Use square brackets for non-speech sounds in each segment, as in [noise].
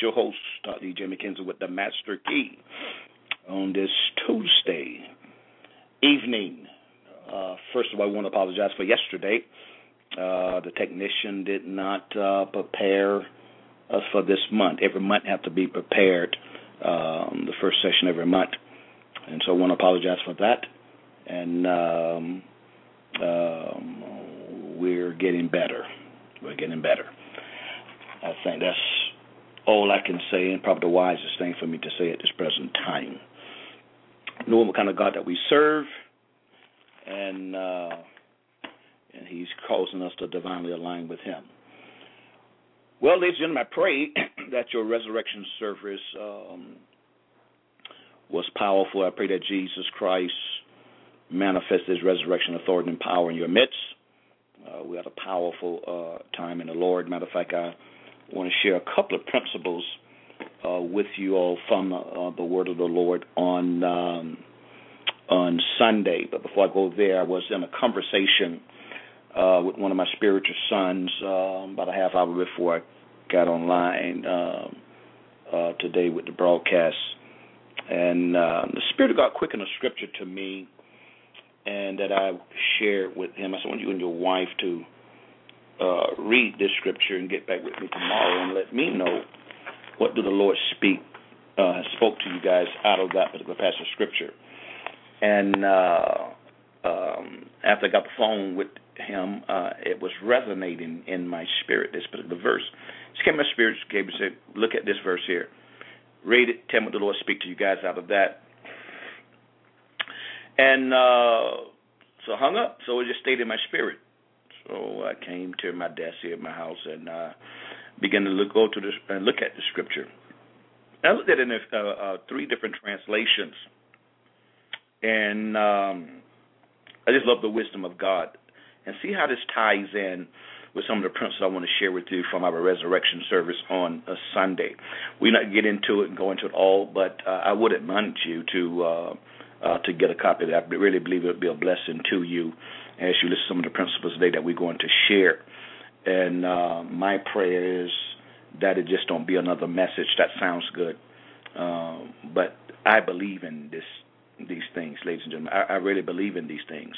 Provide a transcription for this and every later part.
Is your host, Dr. E.J. McKenzie, with the Master Key on this Tuesday evening. Uh, first of all, I want to apologize for yesterday. Uh, the technician did not uh, prepare us for this month. Every month have to be prepared. Um, the first session every month, and so I want to apologize for that. And um, um, we're getting better. We're getting better. I think that's all I can say, and probably the wisest thing for me to say at this present time. Knowing what kind of God that we serve, and uh, and He's causing us to divinely align with Him. Well, ladies and gentlemen, I pray [clears throat] that your resurrection service um, was powerful. I pray that Jesus Christ manifested His resurrection authority and power in your midst. Uh, we had a powerful uh, time in the Lord. Matter of fact, I want to share a couple of principles uh, with you all from uh, the Word of the Lord on um, on Sunday. But before I go there, I was in a conversation uh, with one of my spiritual sons uh, about a half hour before I got online uh, uh, today with the broadcast, and uh, the Spirit of God quickened a scripture to me, and that I shared with him. I said, "I want you and your wife to." Read this scripture and get back with me tomorrow and let me know what did the Lord speak uh, spoke to you guys out of that particular passage of scripture. And uh, um, after I got the phone with him, uh, it was resonating in my spirit. This particular verse, it came my spirit. Gave me said, "Look at this verse here. Read it. Tell me what the Lord speak to you guys out of that." And uh, so hung up. So it just stayed in my spirit. So I came to my desk here at my house and uh, began to look go to this and look at the scripture. I looked at it in uh, uh, three different translations, and um, I just love the wisdom of God and see how this ties in with some of the principles I want to share with you from our resurrection service on a Sunday. We not get into it and go into it all, but uh, I would admonish you to uh, uh, to get a copy of that. I really believe it would be a blessing to you as you listen to some of the principles today that we're going to share. And uh, my prayer is that it just don't be another message that sounds good. Um, but I believe in this these things, ladies and gentlemen. I, I really believe in these things,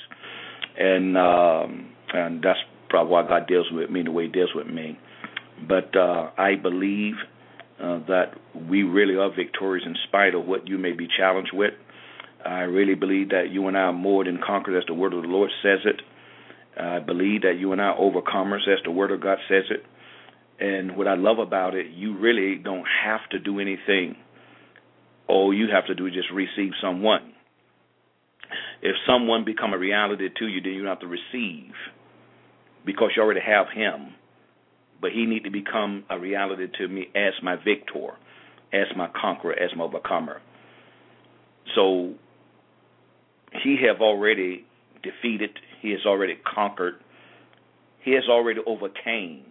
and um, and that's probably why God deals with me the way He deals with me. But uh, I believe uh, that we really are victorious in spite of what you may be challenged with. I really believe that you and I are more than conquerors as the word of the Lord says it. I believe that you and I are overcomers as the word of God says it. And what I love about it, you really don't have to do anything. All you have to do is just receive someone. If someone become a reality to you, then you don't have to receive because you already have him. But he need to become a reality to me as my victor, as my conqueror, as my overcomer. So he have already defeated, he has already conquered, he has already overcame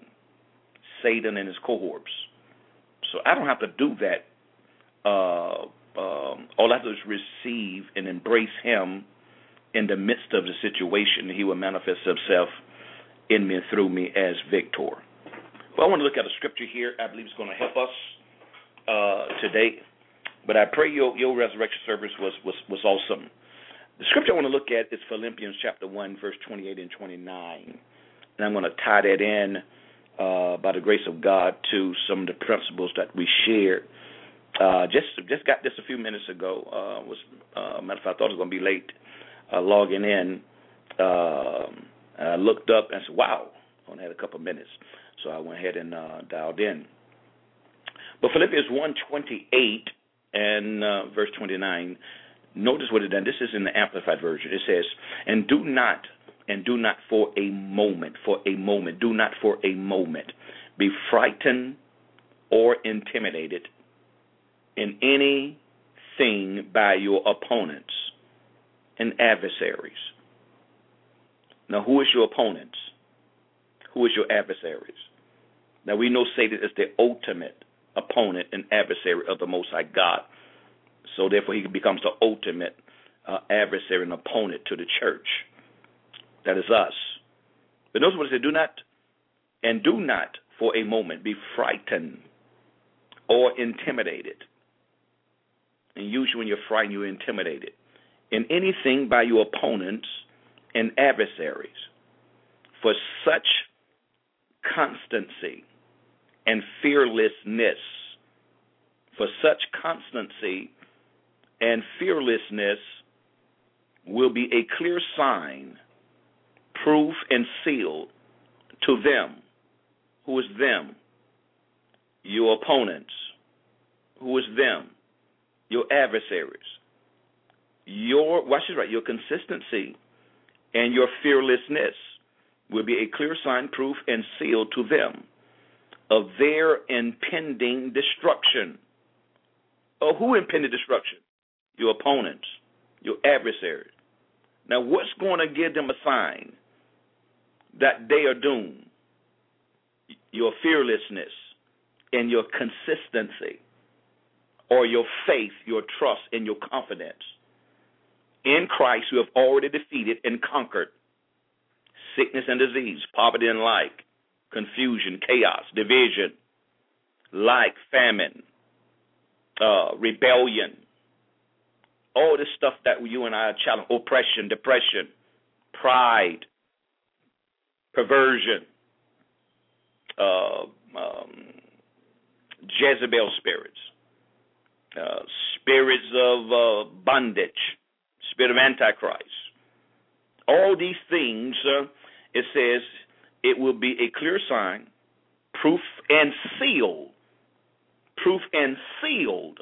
Satan and his cohorts. So I don't have to do that. Uh, um, all I have to do is receive and embrace him in the midst of the situation. He will manifest himself in me and through me as victor. Well, I want to look at a scripture here. I believe it's going to help us uh, today. But I pray your your resurrection service was was was awesome. The scripture I want to look at is Philippians chapter 1, verse 28 and 29. And I'm going to tie that in, uh, by the grace of God, to some of the principles that we shared. Uh, just just got this a few minutes ago. Uh, was uh, matter of fact, I thought it was going to be late uh, logging in. Uh, I looked up and said, "Wow!" I only had a couple minutes, so I went ahead and uh, dialed in. But Philippians 1:28 and uh, verse 29 Notice what it done. This is in the Amplified Version. It says, And do not, and do not for a moment, for a moment, do not for a moment be frightened or intimidated in anything by your opponents and adversaries. Now, who is your opponents? Who is your adversaries? Now, we know Satan is the ultimate opponent and adversary of the Most High God. So, therefore, he becomes the ultimate uh, adversary and opponent to the church. That is us. But notice what it do not, and do not for a moment be frightened or intimidated. And usually, when you're frightened, you're intimidated. In anything by your opponents and adversaries. For such constancy and fearlessness, for such constancy and fearlessness will be a clear sign, proof, and seal to them. Who is them? Your opponents. Who is them? Your adversaries. Your watch this right. Your consistency and your fearlessness will be a clear sign, proof, and seal to them of their impending destruction. Oh, who impended destruction? Your opponents, your adversaries. Now, what's going to give them a sign that they are doomed? Your fearlessness and your consistency, or your faith, your trust, and your confidence in Christ who have already defeated and conquered sickness and disease, poverty and like, confusion, chaos, division, like famine, uh, rebellion, all this stuff that you and I are challenging, oppression, depression, pride, perversion, uh, um, Jezebel spirits, uh, spirits of uh, bondage, spirit of Antichrist. All these things, uh, it says, it will be a clear sign, proof and sealed. Proof and sealed.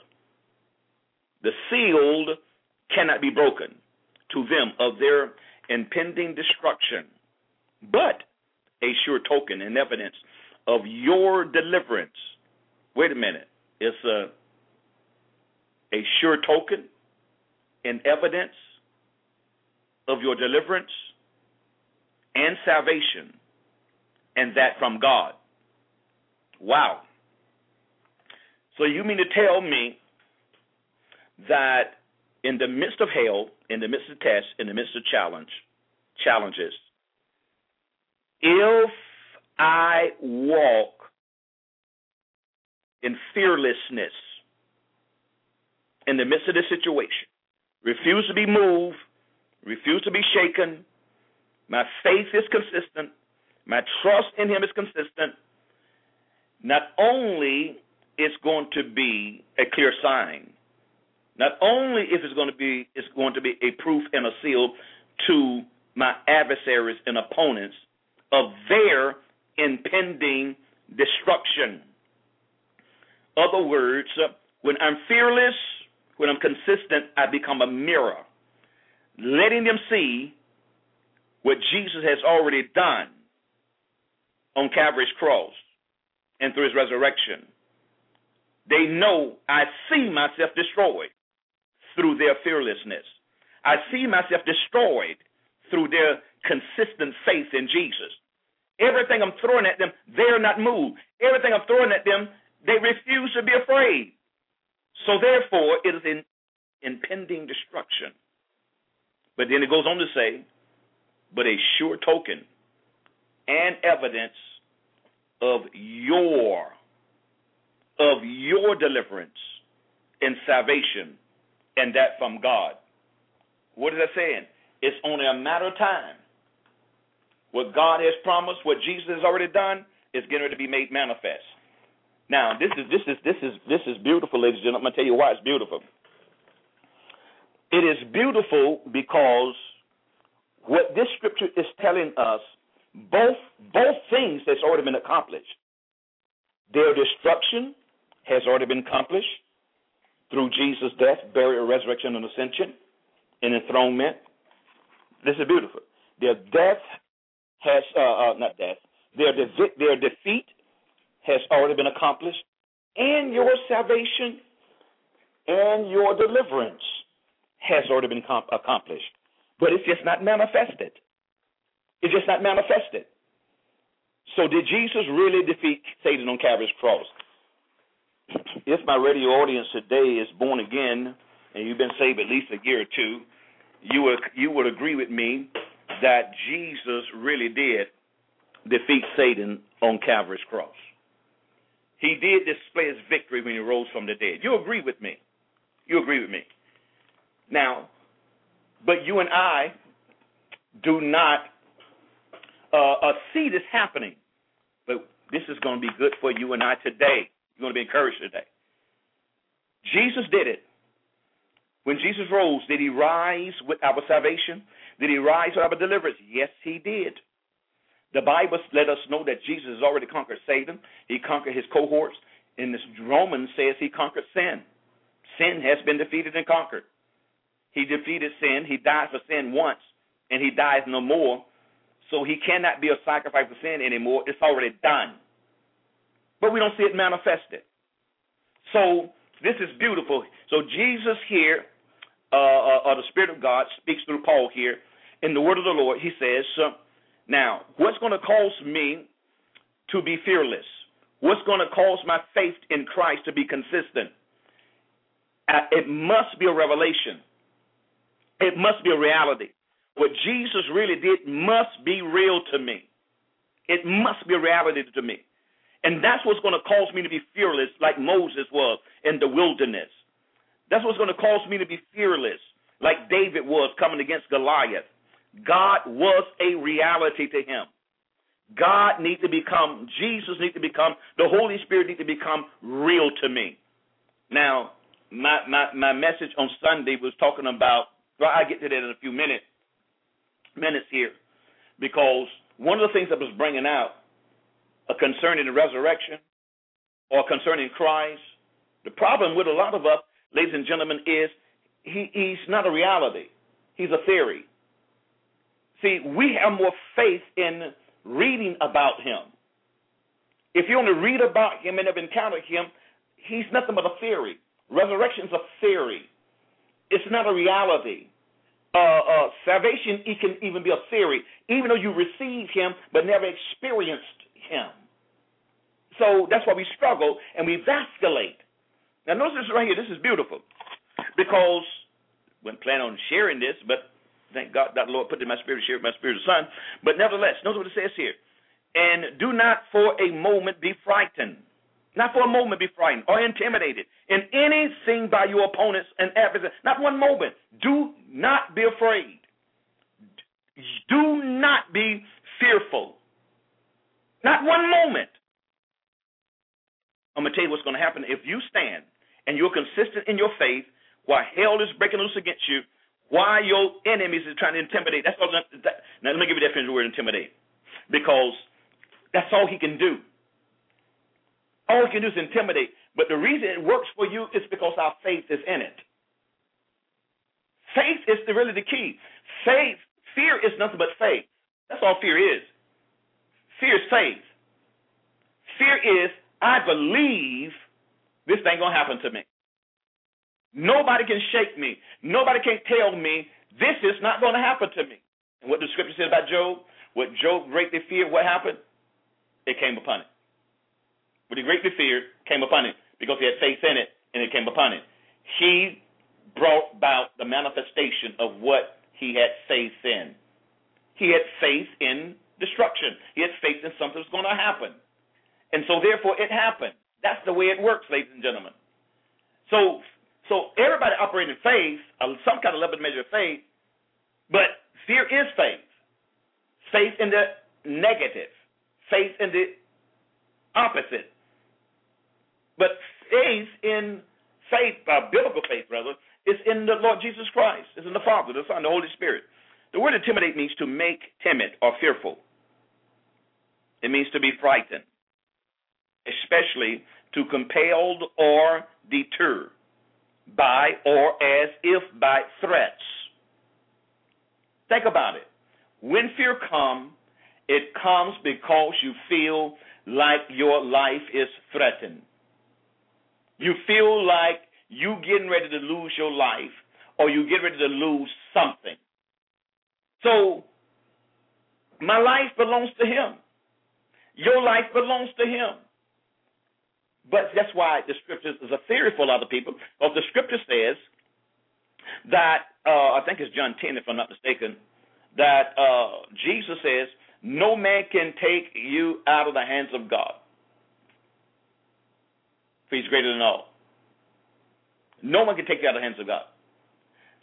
The sealed cannot be broken to them of their impending destruction, but a sure token and evidence of your deliverance. Wait a minute. It's a a sure token and evidence of your deliverance and salvation, and that from God. Wow. So you mean to tell me that in the midst of hell, in the midst of tests, in the midst of challenge, challenges, if I walk in fearlessness in the midst of this situation, refuse to be moved, refuse to be shaken, my faith is consistent, my trust in Him is consistent, not only is going to be a clear sign, not only if it's going to be it's going to be a proof and a seal to my adversaries and opponents of their impending destruction. Other words, when I'm fearless, when I'm consistent, I become a mirror, letting them see what Jesus has already done on Calvary's cross and through his resurrection. They know I see myself destroyed through their fearlessness. I see myself destroyed through their consistent faith in Jesus. Everything I'm throwing at them, they're not moved. Everything I'm throwing at them, they refuse to be afraid. So therefore, it is in impending destruction. But then it goes on to say, but a sure token and evidence of your of your deliverance and salvation and that from God. What is that saying? It's only a matter of time. What God has promised, what Jesus has already done, is going to be made manifest. Now, this is this is this is this is beautiful, ladies and gentlemen. I'm gonna tell you why it's beautiful. It is beautiful because what this scripture is telling us, both both things that's already been accomplished. Their destruction has already been accomplished through Jesus' death, burial, resurrection, and ascension, and enthronement. This is beautiful. Their death has uh, uh, not death. Their de- their defeat has already been accomplished, and your salvation and your deliverance has already been com- accomplished, but it's just not manifested. It's just not manifested. So, did Jesus really defeat Satan on Calvary's cross? If my radio audience today is born again and you've been saved at least a year or two, you would you would agree with me that Jesus really did defeat Satan on Calvary's cross. He did display his victory when he rose from the dead. You agree with me? You agree with me? Now, but you and I do not uh, uh, see this happening. But this is going to be good for you and I today. You're going to be encouraged today. Jesus did it. When Jesus rose, did he rise with our salvation? Did he rise with our deliverance? Yes, he did. The Bible let us know that Jesus has already conquered Satan. He conquered his cohorts. And this Romans says he conquered sin. Sin has been defeated and conquered. He defeated sin. He died for sin once, and he dies no more. So he cannot be a sacrifice for sin anymore. It's already done. But we don't see it manifested. So this is beautiful. So Jesus here, uh, uh, uh, the Spirit of God speaks through Paul here in the word of the Lord. He says, now, what's going to cause me to be fearless? What's going to cause my faith in Christ to be consistent? It must be a revelation. It must be a reality. What Jesus really did must be real to me. It must be a reality to me. And that's what's going to cause me to be fearless, like Moses was in the wilderness. That's what's going to cause me to be fearless, like David was coming against Goliath. God was a reality to him. God needs to become, Jesus needs to become, the Holy Spirit needs to become real to me. Now, my, my, my message on Sunday was talking about, well, I'll get to that in a few minutes minutes here because one of the things that was bringing out concerning the resurrection or concerning Christ, the problem with a lot of us, ladies and gentlemen, is he, he's not a reality. He's a theory. See, we have more faith in reading about him. If you only read about him and have encountered him, he's nothing but a theory. Resurrection is a theory. It's not a reality uh, uh, salvation it can even be a theory, even though you received him but never experienced him. So that's why we struggle and we vacillate. Now, notice this right here. This is beautiful because when planning on sharing this, but thank God that Lord put in my spirit to share with my spirit son. But nevertheless, notice what it says here. And do not for a moment be frightened not for a moment be frightened or intimidated in anything by your opponents and adversaries. Not one moment. Do not be afraid. Do not be fearful. Not one moment. I'm going to tell you what's going to happen if you stand and you're consistent in your faith while hell is breaking loose against you, while your enemies are trying to intimidate. That's all. That, now, let me give you the definition of the word intimidate. Because that's all he can do. All he can do is intimidate. But the reason it works for you is because our faith is in it. Faith is the, really the key. Faith, fear is nothing but faith. That's all fear is. Fear is faith. Fear is, I believe this thing gonna happen to me. Nobody can shake me. Nobody can tell me this is not gonna happen to me. And what the scripture said about Job, what Job greatly feared, what happened? It came upon it what he greatly feared came upon him because he had faith in it and it came upon him. He brought about the manifestation of what he had faith in. He had faith in destruction. He had faith in something was going to happen. And so therefore it happened. That's the way it works, ladies and gentlemen. So so everybody operating in faith, some kind of limited measure of faith, but fear is faith. Faith in the negative. Faith in the opposite. But faith in faith, uh, biblical faith, rather, is in the Lord Jesus Christ, is in the Father, the Son, the Holy Spirit. The word intimidate means to make timid or fearful. It means to be frightened, especially to compel or deter by or as if by threats. Think about it. When fear comes, it comes because you feel like your life is threatened. You feel like you getting ready to lose your life or you get ready to lose something. So my life belongs to him. Your life belongs to him. But that's why the scripture is a theory for a lot of people. Because the scripture says that uh, I think it's John 10, if I'm not mistaken, that uh, Jesus says, No man can take you out of the hands of God. For he's greater than all. No one can take you out of the hands of God.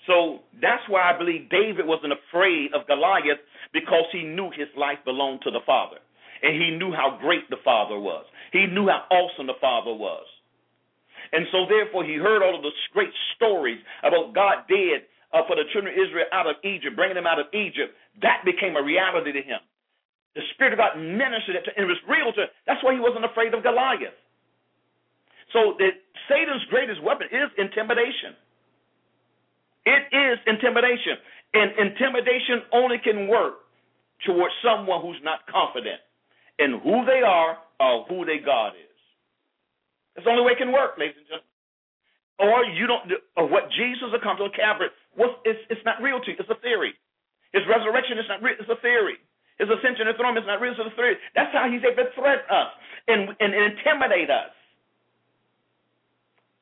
So that's why I believe David wasn't afraid of Goliath because he knew his life belonged to the Father. And he knew how great the Father was. He knew how awesome the Father was. And so therefore he heard all of those great stories about God did uh, for the children of Israel out of Egypt, bringing them out of Egypt. That became a reality to him. The Spirit of God ministered it to him. It was real to him. That's why he wasn't afraid of Goliath. So that Satan's greatest weapon is intimidation. It is intimidation. And intimidation only can work towards someone who's not confident in who they are or who their God is. That's the only way it can work, ladies and gentlemen. Or you don't, or what Jesus accomplished on Calvary, was, it's, it's not real to you. It's a theory. His resurrection is not real. It's a theory. His ascension and throne is not real. It's a theory. That's how he's able to threaten us and, and, and intimidate us.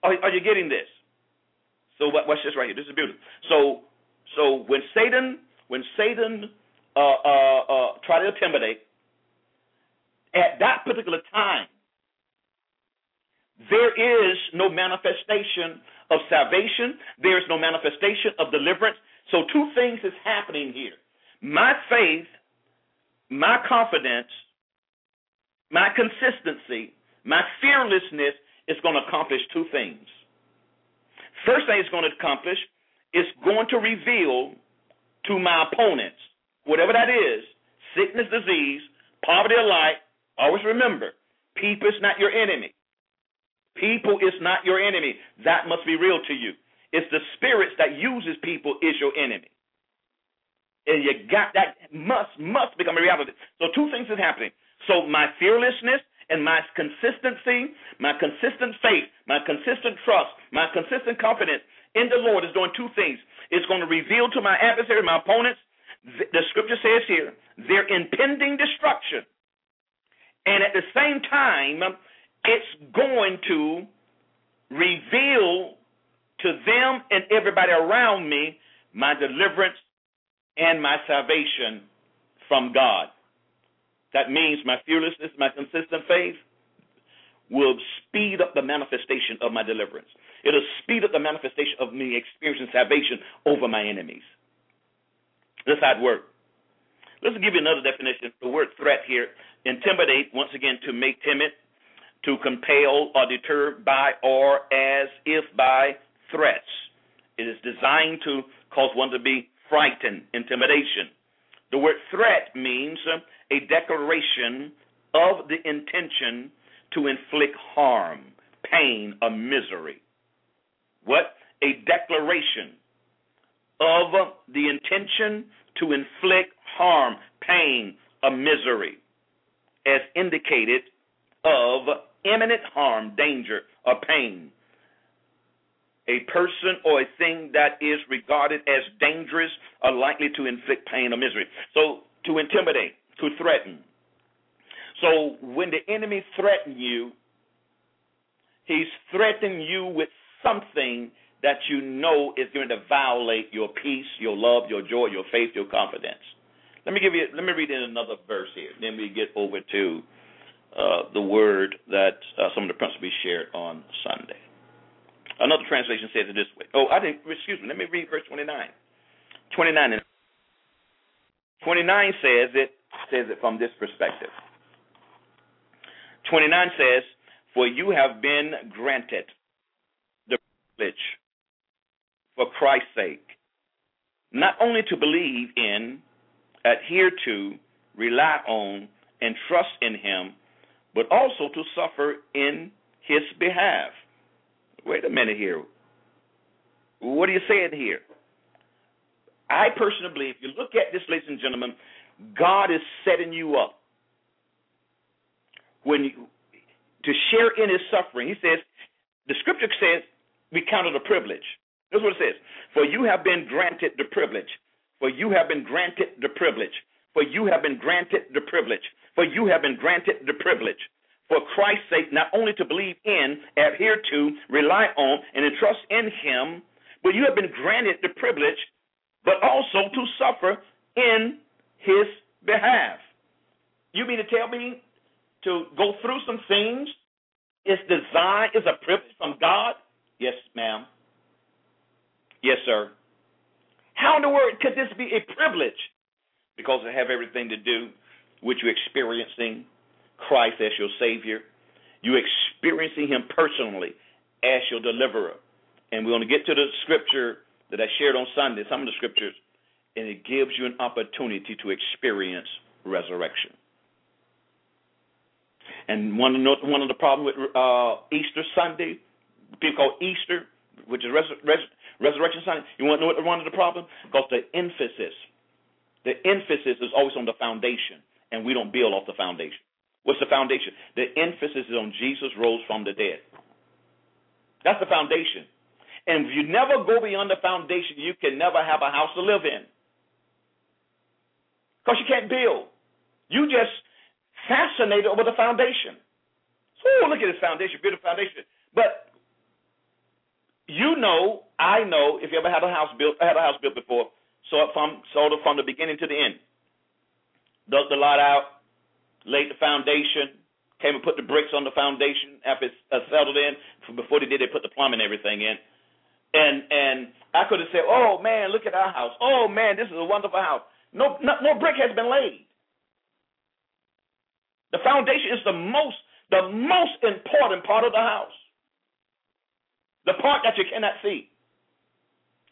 Are, are you getting this? So what's this right here. This is beautiful. So so when Satan when Satan uh, uh, uh, tried to intimidate, at that particular time, there is no manifestation of salvation. There is no manifestation of deliverance. So two things is happening here. My faith, my confidence, my consistency, my fearlessness is going to accomplish two things. First thing it's going to accomplish is going to reveal to my opponents, whatever that is, sickness, disease, poverty, or always remember, people is not your enemy. People is not your enemy. That must be real to you. It's the spirits that uses people is your enemy. And you got that must must become a reality. So two things is happening. So my fearlessness and my consistency, my consistent faith, my consistent trust, my consistent confidence in the Lord is doing two things. It's going to reveal to my adversary, my opponents, the scripture says here, their impending destruction. And at the same time, it's going to reveal to them and everybody around me my deliverance and my salvation from God. That means my fearlessness, my consistent faith will speed up the manifestation of my deliverance. It'll speed up the manifestation of me experiencing salvation over my enemies. This how it works. Let's give you another definition. The word threat here intimidate, once again, to make timid, to compel or deter by or as if by threats. It is designed to cause one to be frightened, intimidation. The word threat means uh, a declaration of the intention to inflict harm, pain, or misery. What? A declaration of the intention to inflict harm, pain, or misery, as indicated of imminent harm, danger, or pain. A person or a thing that is regarded as dangerous or likely to inflict pain or misery. So, to intimidate, to threaten. So when the enemy threatens you, he's threatening you with something that you know is going to violate your peace, your love, your joy, your faith, your confidence. Let me give you. Let me read in another verse here. Then we get over to uh, the word that uh, some of the principles shared on Sunday. Another translation says it this way. Oh, I didn't. Excuse me. Let me read verse twenty-nine. Twenty-nine. And 29 says it says it from this perspective. 29 says, For you have been granted the privilege for Christ's sake, not only to believe in, adhere to, rely on, and trust in Him, but also to suffer in His behalf. Wait a minute here. What are you saying here? I personally believe, if you look at this, ladies and gentlemen, God is setting you up when you, to share in His suffering. He says, the Scripture says, we count it a privilege. That's what it says. For you have been granted the privilege. For you have been granted the privilege. For you have been granted the privilege. For you have been granted the privilege. For Christ's sake, not only to believe in, adhere to, rely on, and entrust in Him, but you have been granted the privilege, but also to suffer in His behalf. You mean to tell me to go through some things is designed, is a privilege from God? Yes, ma'am. Yes, sir. How in the world could this be a privilege? Because it have everything to do with you experiencing Christ as your Savior. You experiencing Him personally as your deliverer. And we're going to get to the scripture that I shared on Sunday, some of the scriptures, and it gives you an opportunity to experience resurrection. And one of the, one of the problems with uh, Easter Sunday, people call Easter, which is res- res- Resurrection Sunday. You want to know what the one of the problem? Because the emphasis, the emphasis is always on the foundation, and we don't build off the foundation. What's the foundation? The emphasis is on Jesus rose from the dead. That's the foundation. And if you never go beyond the foundation, you can never have a house to live in. Because you can't build. You just fascinated over the foundation. So look at this foundation, beautiful foundation. But you know, I know, if you ever had a house built, I had a house built before, saw it from sort of from the beginning to the end. Dug the lot out, laid the foundation, came and put the bricks on the foundation after it's uh, settled in. Before they did, they put the plumbing and everything in. And and I could have said, "Oh man, look at our house. Oh man, this is a wonderful house." No, no, no brick has been laid. The foundation is the most the most important part of the house. The part that you cannot see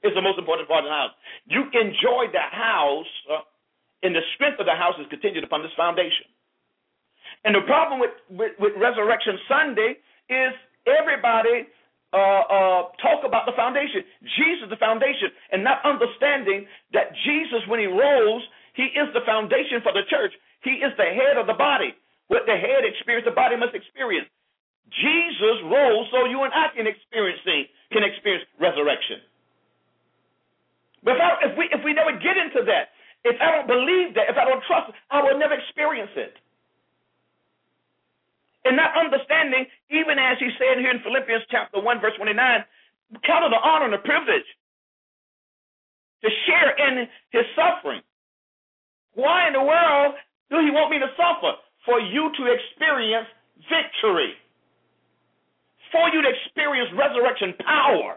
is the most important part of the house. You enjoy the house, uh, and the strength of the house is continued upon this foundation. And the problem with, with, with Resurrection Sunday is everybody uh, uh, talk about the foundation. Jesus, the foundation, and not understanding that Jesus, when he rose, he is the foundation for the church. He is the head of the body. What the head experiences, the body must experience. Jesus rose so you and I can experience can experience resurrection. But if, I, if we if we never get into that, if I don't believe that, if I don't trust, I will never experience it. And not understanding, even as he said here in Philippians chapter 1, verse 29, count it the honor and the privilege to share in his suffering. Why in the world do he want me to suffer? for you to experience victory, for you to experience resurrection power,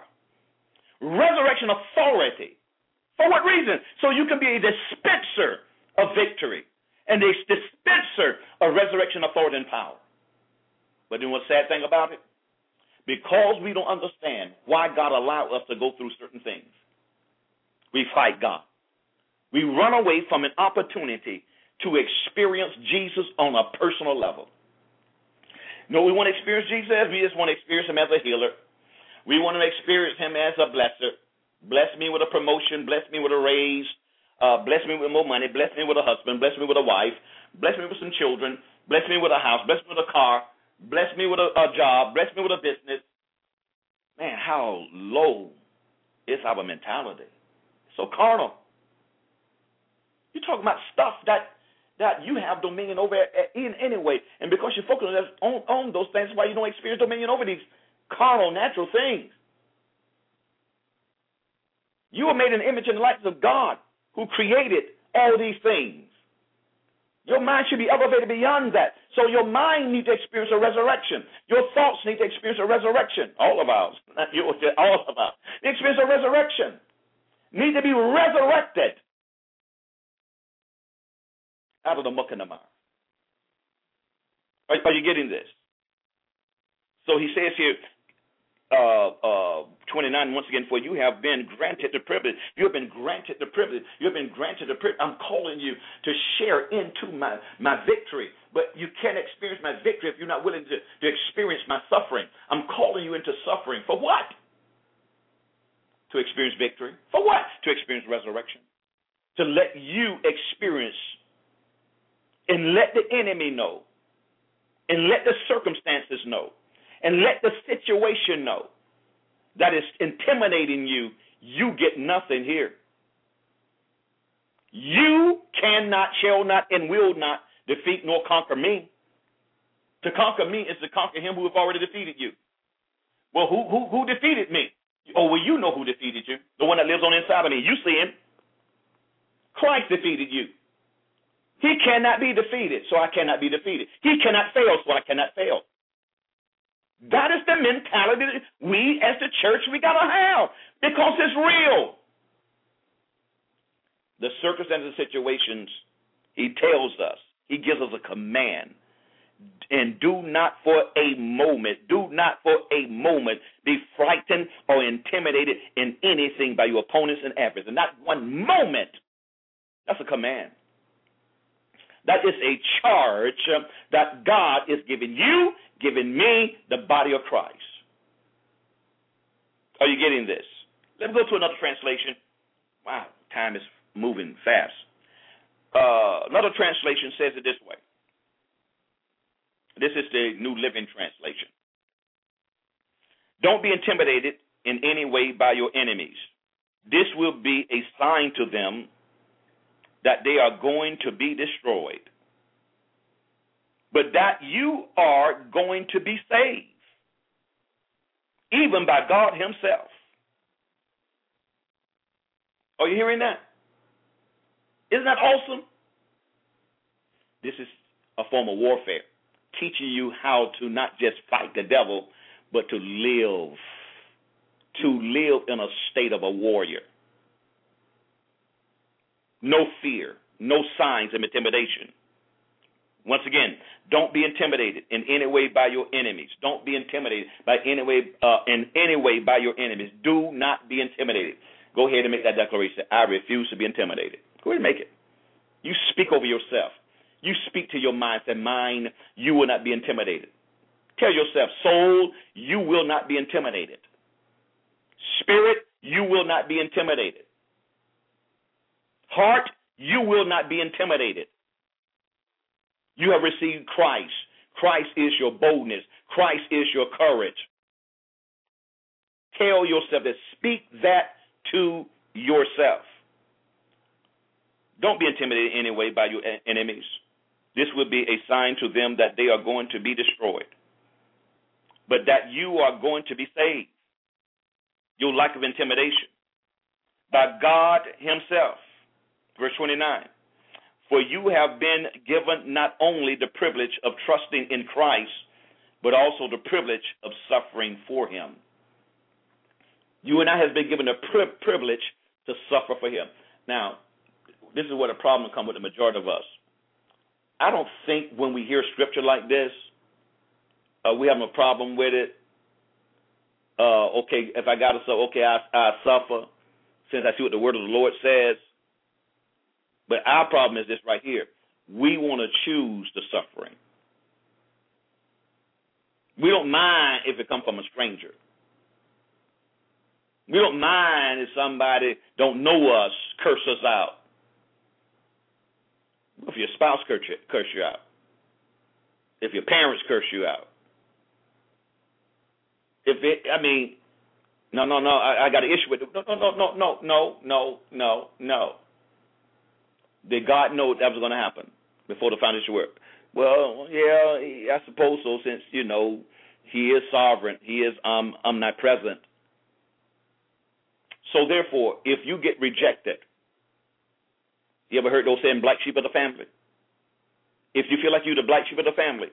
resurrection authority. For what reason? So you can be a dispenser of victory and a dispenser of resurrection authority and power. But then what's the sad thing about it? Because we don't understand why God allowed us to go through certain things, we fight God. We run away from an opportunity to experience Jesus on a personal level. No, we want to experience Jesus. We just want to experience him as a healer. We want to experience him as a blesser. Bless me with a promotion. Bless me with a raise. Uh, bless me with more money. Bless me with a husband. Bless me with a wife. Bless me with some children. Bless me with a house. Bless me with a car. Bless me with a, a job. Bless me with a business. Man, how low is our mentality? So carnal. You're talking about stuff that that you have dominion over in anyway. And because you're focusing on, on those things, why you don't experience dominion over these carnal, natural things. You are made in the image and likeness of God who created all these things. Your mind should be elevated beyond that. So your mind needs to experience a resurrection. Your thoughts need to experience a resurrection. All of ours. [laughs] Not yours, [laughs] all of us. experience a resurrection. Need to be resurrected out of the muck and the mire. Are, are you getting this? So he says here, uh, uh, 29, once again, for you have been granted the privilege. You have been granted the privilege. You have been granted the privilege. I'm calling you to share into my, my victory. But you can't experience my victory if you're not willing to, to experience my suffering. I'm calling you into suffering. For what? To experience victory. For what? To experience resurrection. To let you experience and let the enemy know, and let the circumstances know, and let the situation know that is intimidating you, you get nothing here. You cannot, shall not, and will not defeat nor conquer me. To conquer me is to conquer him who has already defeated you. Well, who who who defeated me? Oh, well, you know who defeated you. The one that lives on inside of me. You see him. Christ defeated you. He cannot be defeated, so I cannot be defeated. He cannot fail, so I cannot fail. That is the mentality that we as the church we gotta have because it's real. The circumstances, situations, he tells us, he gives us a command. And do not for a moment, do not for a moment be frightened or intimidated in anything by your opponents and adversaries. And not one moment. That's a command. That is a charge that God is giving you, giving me, the body of Christ. Are you getting this? Let me go to another translation. Wow, time is moving fast. Uh, another translation says it this way. This is the New Living Translation. Don't be intimidated in any way by your enemies. This will be a sign to them that they are going to be destroyed, but that you are going to be saved, even by God Himself. Are you hearing that? Isn't that awesome? This is a form of warfare, teaching you how to not just fight the devil, but to live, to live in a state of a warrior. No fear, no signs of intimidation. Once again, don't be intimidated in any way by your enemies. Don't be intimidated by any way uh, in any way by your enemies. Do not be intimidated. Go ahead and make that declaration. I refuse to be intimidated. Go ahead and make it. You speak over yourself. You speak to your mind. Say, mind, you will not be intimidated. Tell yourself, soul, you will not be intimidated. Spirit, you will not be intimidated. Heart, you will not be intimidated. You have received Christ. Christ is your boldness. Christ is your courage. Tell yourself that. Speak that to yourself. Don't be intimidated anyway by your enemies. This will be a sign to them that they are going to be destroyed, but that you are going to be saved. Your lack of intimidation by God Himself. Verse 29. For you have been given not only the privilege of trusting in Christ, but also the privilege of suffering for Him. You and I have been given the pri- privilege to suffer for Him. Now, this is where the problem comes with the majority of us. I don't think when we hear scripture like this, uh, we have a problem with it. Uh, okay, if I got to suffer, okay, I, I suffer since I see what the word of the Lord says. But our problem is this right here. We want to choose the suffering. We don't mind if it comes from a stranger. We don't mind if somebody don't know us curse us out. If your spouse curse you, curse you out. If your parents curse you out. If it, I mean, no, no, no, I, I got an issue with it. No, no, no, no, no, no, no, no, no. Did God know that was going to happen before the foundation work? Well, yeah, I suppose so. Since you know He is sovereign, He is um, omnipresent. So therefore, if you get rejected, you ever heard those saying black sheep of the family? If you feel like you're the black sheep of the family,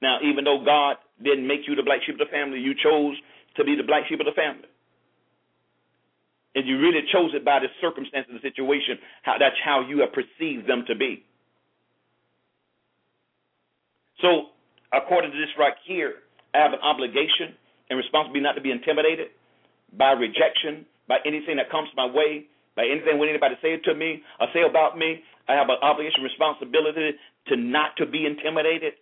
now even though God didn't make you the black sheep of the family, you chose to be the black sheep of the family. And you really chose it by the circumstance of the situation. How that's how you have perceived them to be. So, according to this right here, I have an obligation and responsibility not to be intimidated by rejection, by anything that comes my way, by anything when anybody say to me or say about me. I have an obligation, responsibility to not to be intimidated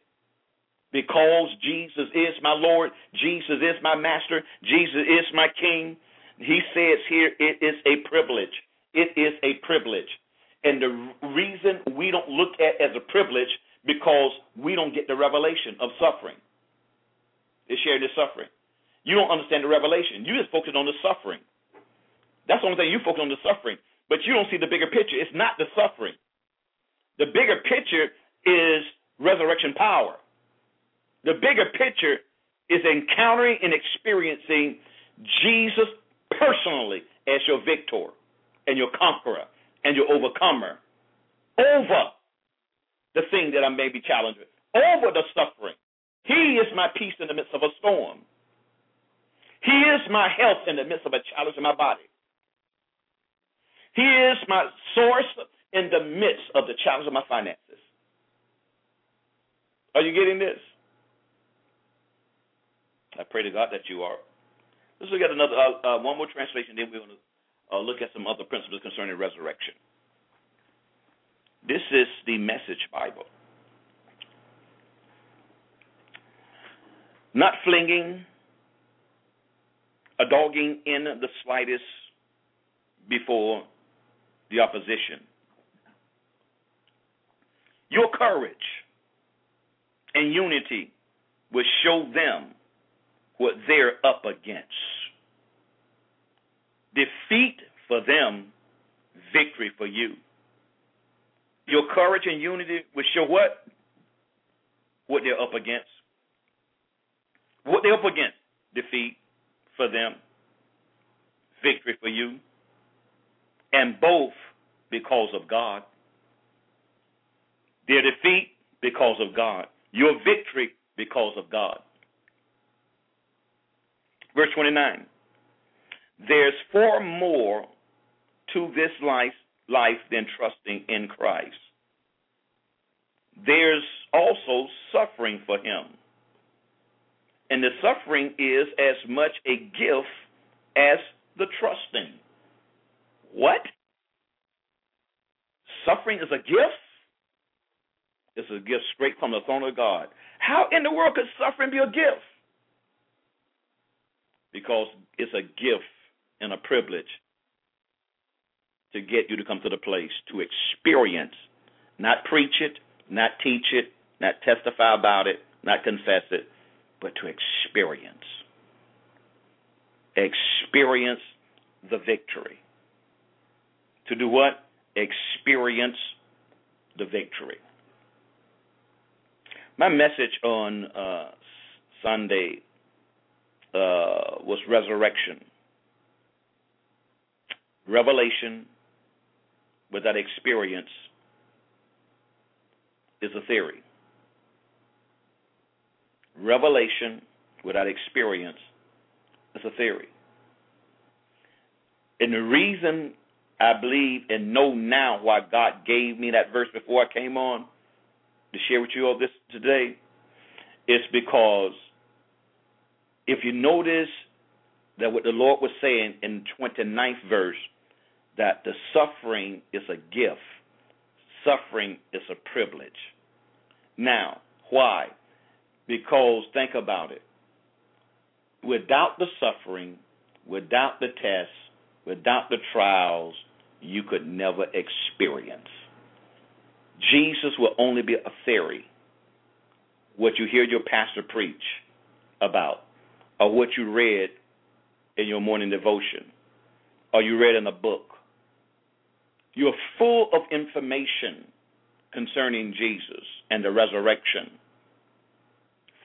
because Jesus is my Lord, Jesus is my master, Jesus is my King. He says here, it is a privilege. It is a privilege. And the reason we don't look at as a privilege because we don't get the revelation of suffering. Is sharing the suffering. You don't understand the revelation. You just focus on the suffering. That's the only thing you focus on the suffering, but you don't see the bigger picture. It's not the suffering. The bigger picture is resurrection power. The bigger picture is encountering and experiencing Jesus personally as your victor and your conqueror and your overcomer over the thing that I may be challenged with, over the suffering. He is my peace in the midst of a storm. He is my health in the midst of a challenge in my body. He is my source in the midst of the challenge of my finances. Are you getting this? I pray to God that you are. Let's look at another uh, uh, one more translation. Then we're going to uh, look at some other principles concerning resurrection. This is the Message Bible. Not flinging, a dogging in the slightest before the opposition. Your courage and unity will show them what they're up against. Defeat for them, victory for you. Your courage and unity will show what? What they're up against. What they're up against. Defeat for them, victory for you. And both because of God. Their defeat because of God. Your victory because of God. Verse 29. There's far more to this life, life than trusting in Christ. There's also suffering for him. And the suffering is as much a gift as the trusting. What? Suffering is a gift? It's a gift straight from the throne of God. How in the world could suffering be a gift? Because it's a gift and a privilege to get you to come to the place to experience, not preach it, not teach it, not testify about it, not confess it, but to experience. Experience the victory. To do what? Experience the victory. My message on uh, Sunday uh, was resurrection. Revelation without experience is a theory. Revelation without experience is a theory. And the reason I believe and know now why God gave me that verse before I came on to share with you all this today is because if you notice that what the Lord was saying in the 29th verse, that the suffering is a gift, suffering is a privilege. Now, why? Because think about it. Without the suffering, without the tests, without the trials, you could never experience. Jesus will only be a theory. What you hear your pastor preach about, or what you read in your morning devotion, or you read in a book. You're full of information concerning Jesus and the resurrection.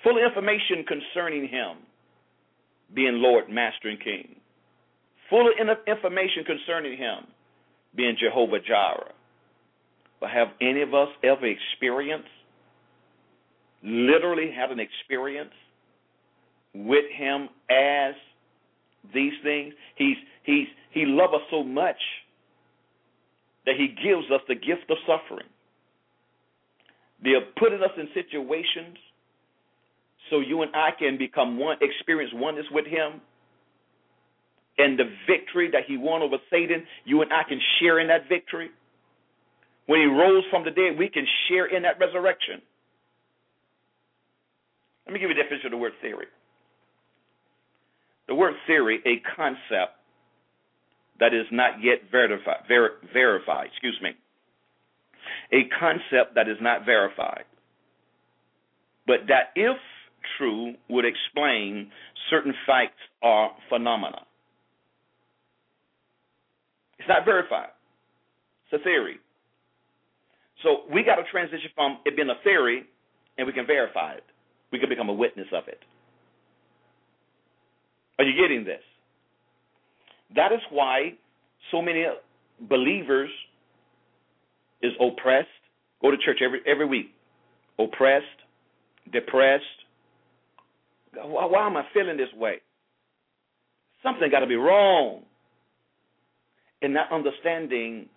Full information concerning him being Lord, Master, and King. Full of information concerning him being Jehovah Jireh. But have any of us ever experienced, literally had an experience with him as these things? He's he's he loves us so much that he gives us the gift of suffering. They're putting us in situations so you and I can become one, experience oneness with him. And the victory that he won over Satan, you and I can share in that victory. When he rose from the dead, we can share in that resurrection. Let me give you a definition of the word theory. The word theory, a concept that is not yet verified, ver, verified, excuse me. A concept that is not verified. But that if true would explain certain facts or phenomena. It's not verified. It's a theory. So we got to transition from it being a theory and we can verify it. We can become a witness of it. Are you getting this? That is why so many believers is oppressed. Go to church every every week. Oppressed, depressed. Why, why am I feeling this way? Something got to be wrong. And not understanding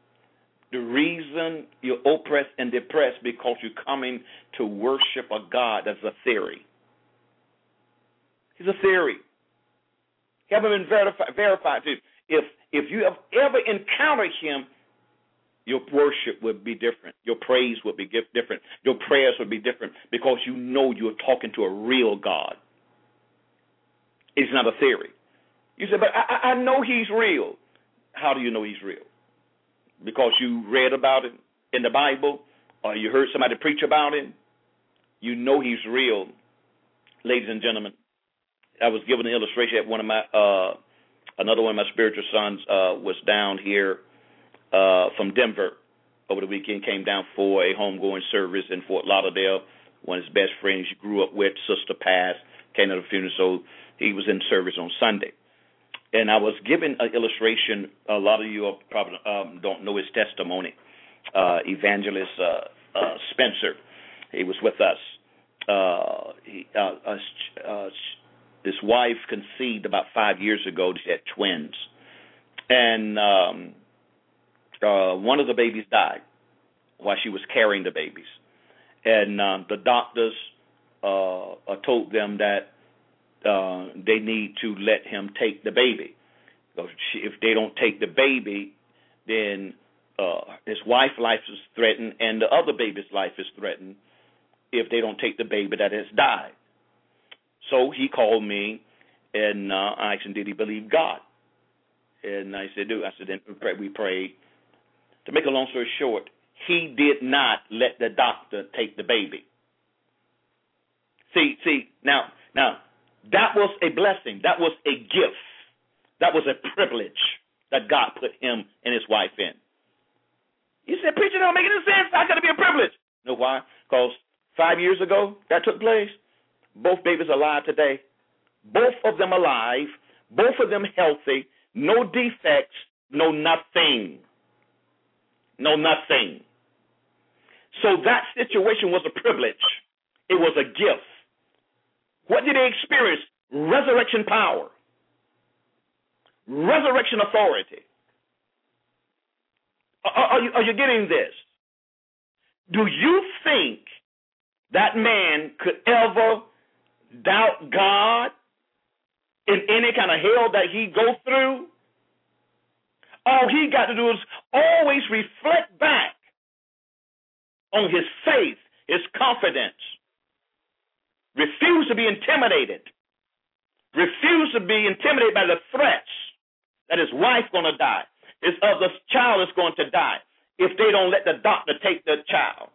the reason you're oppressed and depressed because you're coming to worship a God that's a theory. He's a theory. Haven't been verified, verified. If if you have ever encountered him, your worship would be different. Your praise would be different. Your prayers would be different because you know you're talking to a real God. It's not a theory. You say, but I, I know he's real. How do you know he's real? Because you read about him in the Bible or you heard somebody preach about him. You know he's real. Ladies and gentlemen, I was given an illustration at one of my uh another one of my spiritual sons uh was down here uh from Denver over the weekend came down for a homegoing service in Fort Lauderdale. One of his best friends he grew up with, sister passed, came to the funeral, so he was in service on Sunday. And I was given an illustration. A lot of you probably um, don't know his testimony. Uh, evangelist uh, uh, Spencer, he was with us. Uh, he, uh, uh, his wife conceived about five years ago. She had twins, and um, uh, one of the babies died while she was carrying the babies, and um, the doctors uh, uh, told them that uh, they need to let him take the baby. If they don't take the baby, then uh, his wife's life is threatened, and the other baby's life is threatened if they don't take the baby that has died. So he called me, and uh, I asked him, did he believe God? And I said, do. I said, then we prayed. To make a long story short, he did not let the doctor take the baby. See, see, now, now, that was a blessing. That was a gift. That was a privilege that God put him and his wife in. You said, preacher, don't make any sense. How got to be a privilege? know why? Because five years ago that took place. Both babies alive today. Both of them alive. Both of them healthy. No defects. No nothing. No nothing. So that situation was a privilege. It was a gift. What did they experience? Resurrection power, resurrection authority. Are, are, you, are you getting this? Do you think that man could ever doubt God in any kind of hell that he go through? All he got to do is always reflect back on his faith, his confidence, Refuse to be intimidated. Refuse to be intimidated by the threats that his wife's going to die, his other child is going to die if they don't let the doctor take the child.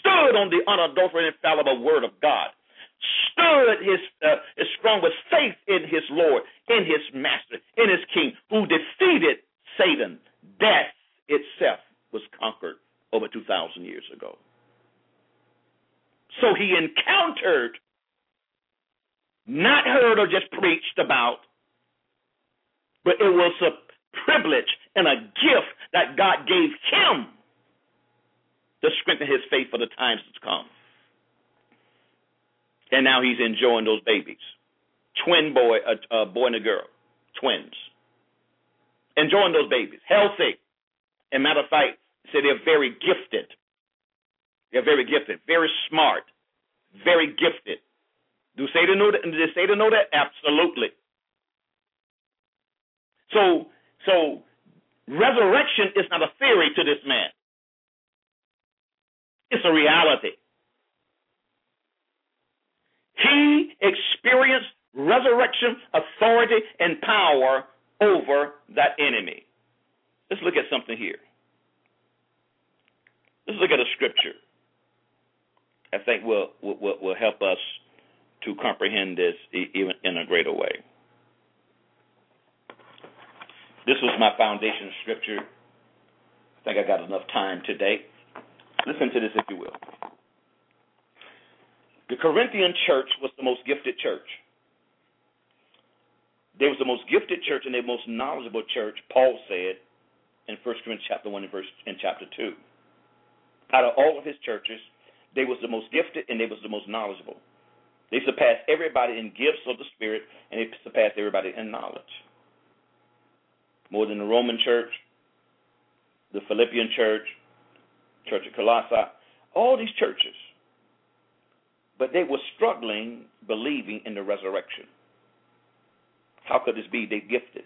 Stood on the unadulterated, infallible word of God. Stood his, uh, his strong with faith in his Lord, in his Master, in his King, who defeated Satan. Death itself was conquered over 2,000 years ago. So he encountered, not heard or just preached about, but it was a privilege and a gift that God gave him to strengthen his faith for the times to come. And now he's enjoying those babies. Twin boy, a, a boy and a girl, twins. Enjoying those babies, healthy. And matter of fact, say they're very gifted. They're very gifted, very smart, very gifted. Do Satan know that? Does Satan know that? Absolutely. So, so resurrection is not a theory to this man. It's a reality. He experienced resurrection, authority, and power over that enemy. Let's look at something here. Let's look at a scripture. I think will will will help us to comprehend this even in a greater way. This was my foundation scripture. I think I got enough time today. Listen to this, if you will. The Corinthian church was the most gifted church. They was the most gifted church and the most knowledgeable church, Paul said in 1 Corinthians chapter 1 and verse in chapter 2. Out of all of his churches, they was the most gifted and they was the most knowledgeable. They surpassed everybody in gifts of the Spirit and they surpassed everybody in knowledge. More than the Roman church, the Philippian church, Church of Colossae, all these churches. But they were struggling believing in the resurrection. How could this be? They gifted,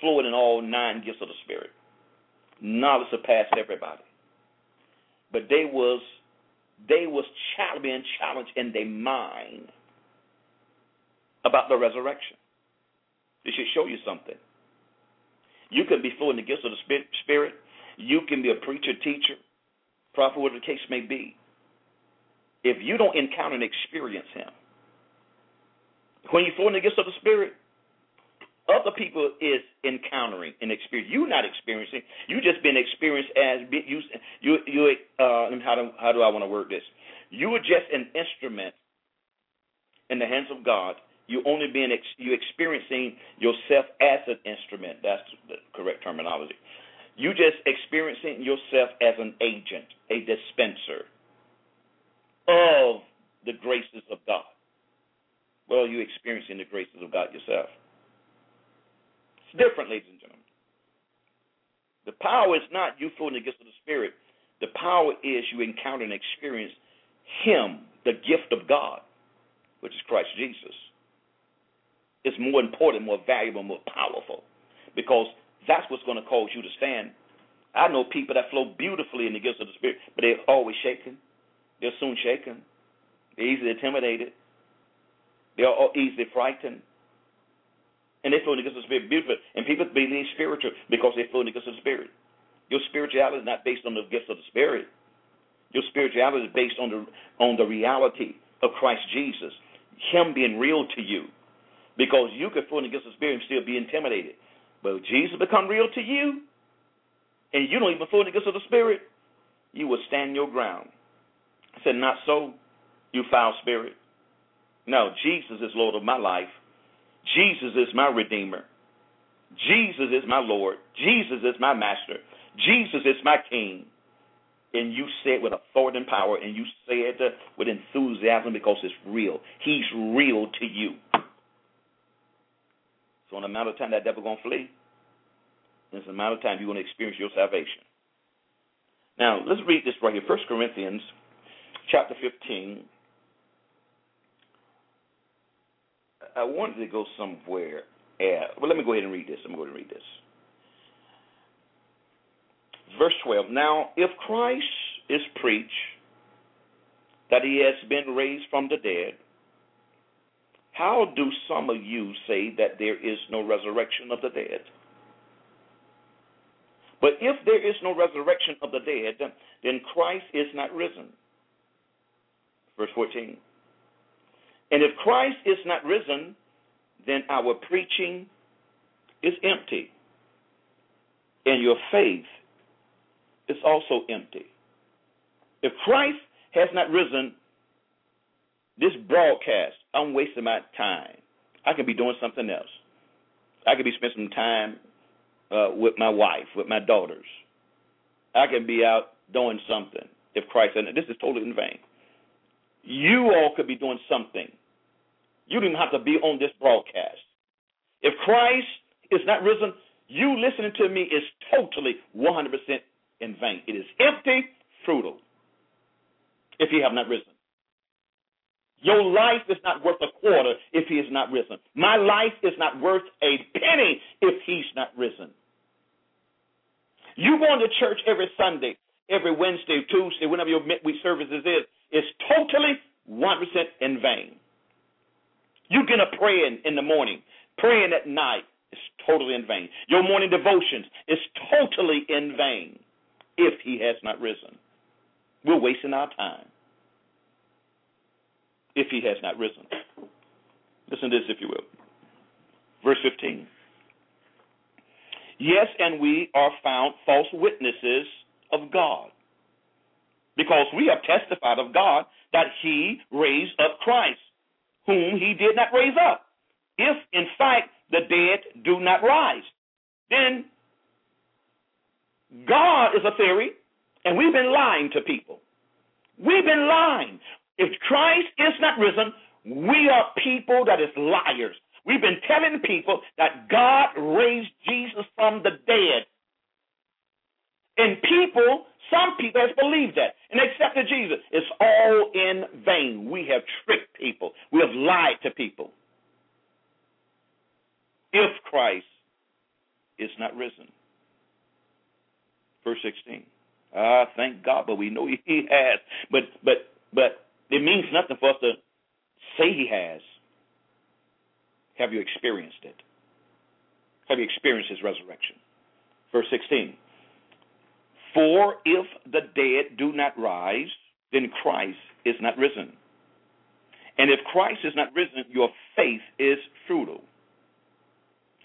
fluid in all nine gifts of the Spirit. Knowledge surpassed everybody. But they was they was being challenged in their mind about the resurrection. This should show you something. You can be fluent in the gifts of the Spirit. You can be a preacher, teacher, prophet, whatever the case may be. If you don't encounter and experience Him, when you flow in the gifts of the Spirit, other people is encountering and experiencing. You're not experiencing. You just been experienced as you you you. Uh, how do how do I want to word this? You are just an instrument in the hands of God. You only being ex- you experiencing yourself as an instrument. That's the correct terminology. You just experiencing yourself as an agent, a dispenser of the graces of God. Well, you experiencing the graces of God yourself. It's different, ladies and gentlemen. The power is not you fooling the gifts of the Spirit. The power is you encounter and experience Him, the gift of God, which is Christ Jesus. It's more important, more valuable, more powerful because that's what's going to cause you to stand. I know people that flow beautifully in the gifts of the Spirit, but they're always shaken. They're soon shaken. They're easily intimidated. They're easily frightened. And they flow in the gifts of the Spirit beautiful. And people believe spiritual because they flow in the gifts of the Spirit. Your spirituality is not based on the gifts of the Spirit. Your spirituality is based on the on the reality of Christ Jesus, Him being real to you. Because you could flow in the gifts of the Spirit and still be intimidated. But Jesus become real to you, and you don't even the gifts of the Spirit, you will stand your ground. I said, Not so, you foul spirit. No, Jesus is Lord of my life. Jesus is my Redeemer. Jesus is my Lord. Jesus is my Master. Jesus is my King. And you say it with authority and power, and you say it with enthusiasm because it's real. He's real to you. So in a matter of time, that devil to flee. In a amount of time, you're to experience your salvation. Now, let's read this right here. First Corinthians chapter 15, I wanted to go somewhere. Yeah, well, let me go ahead and read this. I'm going to read this. Verse 12. Now, if Christ is preached that he has been raised from the dead, how do some of you say that there is no resurrection of the dead? But if there is no resurrection of the dead, then Christ is not risen. Verse 14. And if Christ is not risen, then our preaching is empty, and your faith is also empty. If Christ has not risen, this broadcast, I'm wasting my time. I could be doing something else. I could be spending some time uh, with my wife, with my daughters. I could be out doing something if Christ, and this is totally in vain. You all could be doing something you don't have to be on this broadcast. If Christ is not risen, you listening to me is totally 100% in vain. It is empty, futile, if he have not risen. Your life is not worth a quarter if he is not risen. My life is not worth a penny if he's not risen. You going to church every Sunday, every Wednesday, Tuesday, whenever your midweek services is, is totally 100% in vain. You get up praying in the morning, praying at night is totally in vain. Your morning devotions is totally in vain if he has not risen. We're wasting our time. If he has not risen. Listen to this, if you will. Verse 15. Yes, and we are found false witnesses of God, because we have testified of God that he raised up Christ, whom he did not raise up. If, in fact, the dead do not rise, then God is a theory, and we've been lying to people. We've been lying. If Christ is not risen, we are people that is liars. We've been telling people that God raised Jesus from the dead. And people, some people have believed that and accepted Jesus. It's all in vain. We have tricked people. We have lied to people. If Christ is not risen. Verse 16. Ah, thank God, but we know [laughs] he has. But but but it means nothing for us to say he has. Have you experienced it? Have you experienced his resurrection? Verse 16. For if the dead do not rise, then Christ is not risen. And if Christ is not risen, your faith is futile.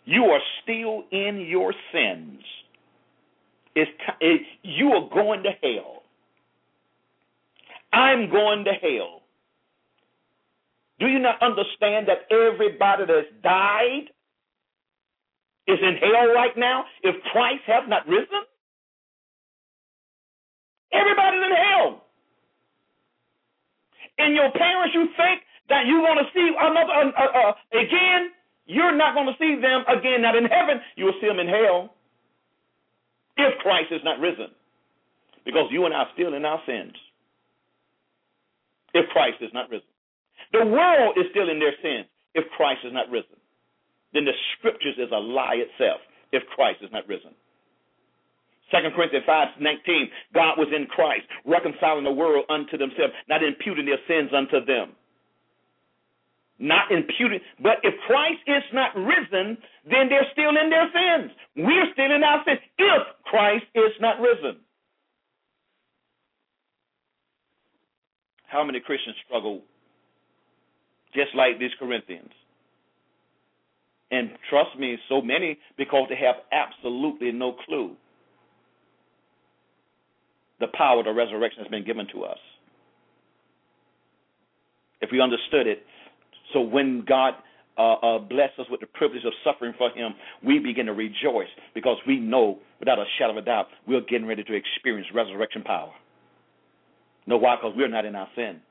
You are still in your sins. T- it, you are going to hell. I'm going to hell. Do you not understand that everybody that's died is in hell right now if Christ has not risen? Everybody's in hell. And your parents, you think that you're going to see another uh, uh, uh, again. You're not going to see them again. Not in heaven. You will see them in hell if Christ is not risen, because you and I are still in our sins. If Christ is not risen. The world is still in their sins if Christ is not risen. Then the scriptures is a lie itself if Christ is not risen. 2 Corinthians 5 19, God was in Christ, reconciling the world unto themselves, not imputing their sins unto them. Not imputing, but if Christ is not risen, then they're still in their sins. We're still in our sins if Christ is not risen. How many Christians struggle just like these Corinthians. And trust me, so many because they have absolutely no clue. The power of the resurrection has been given to us. If we understood it, so when God uh, uh, bless us with the privilege of suffering for Him, we begin to rejoice because we know without a shadow of a doubt we're getting ready to experience resurrection power. No, why? Because we're not in our sin.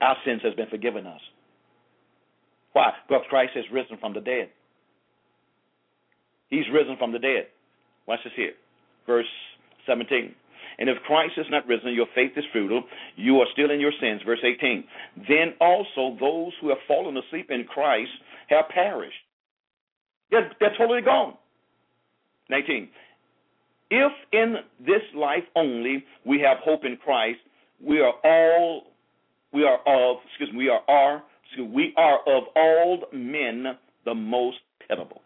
Our sins has been forgiven us. Why? Because Christ has risen from the dead. He's risen from the dead. Watch this here. Verse 17. And if Christ is not risen, your faith is futile. You are still in your sins. Verse 18. Then also those who have fallen asleep in Christ have perished. They're, they're totally gone. 19. If in this life only we have hope in Christ, we are all we are of excuse me, we are are excuse me, we are of all men the most pitiable.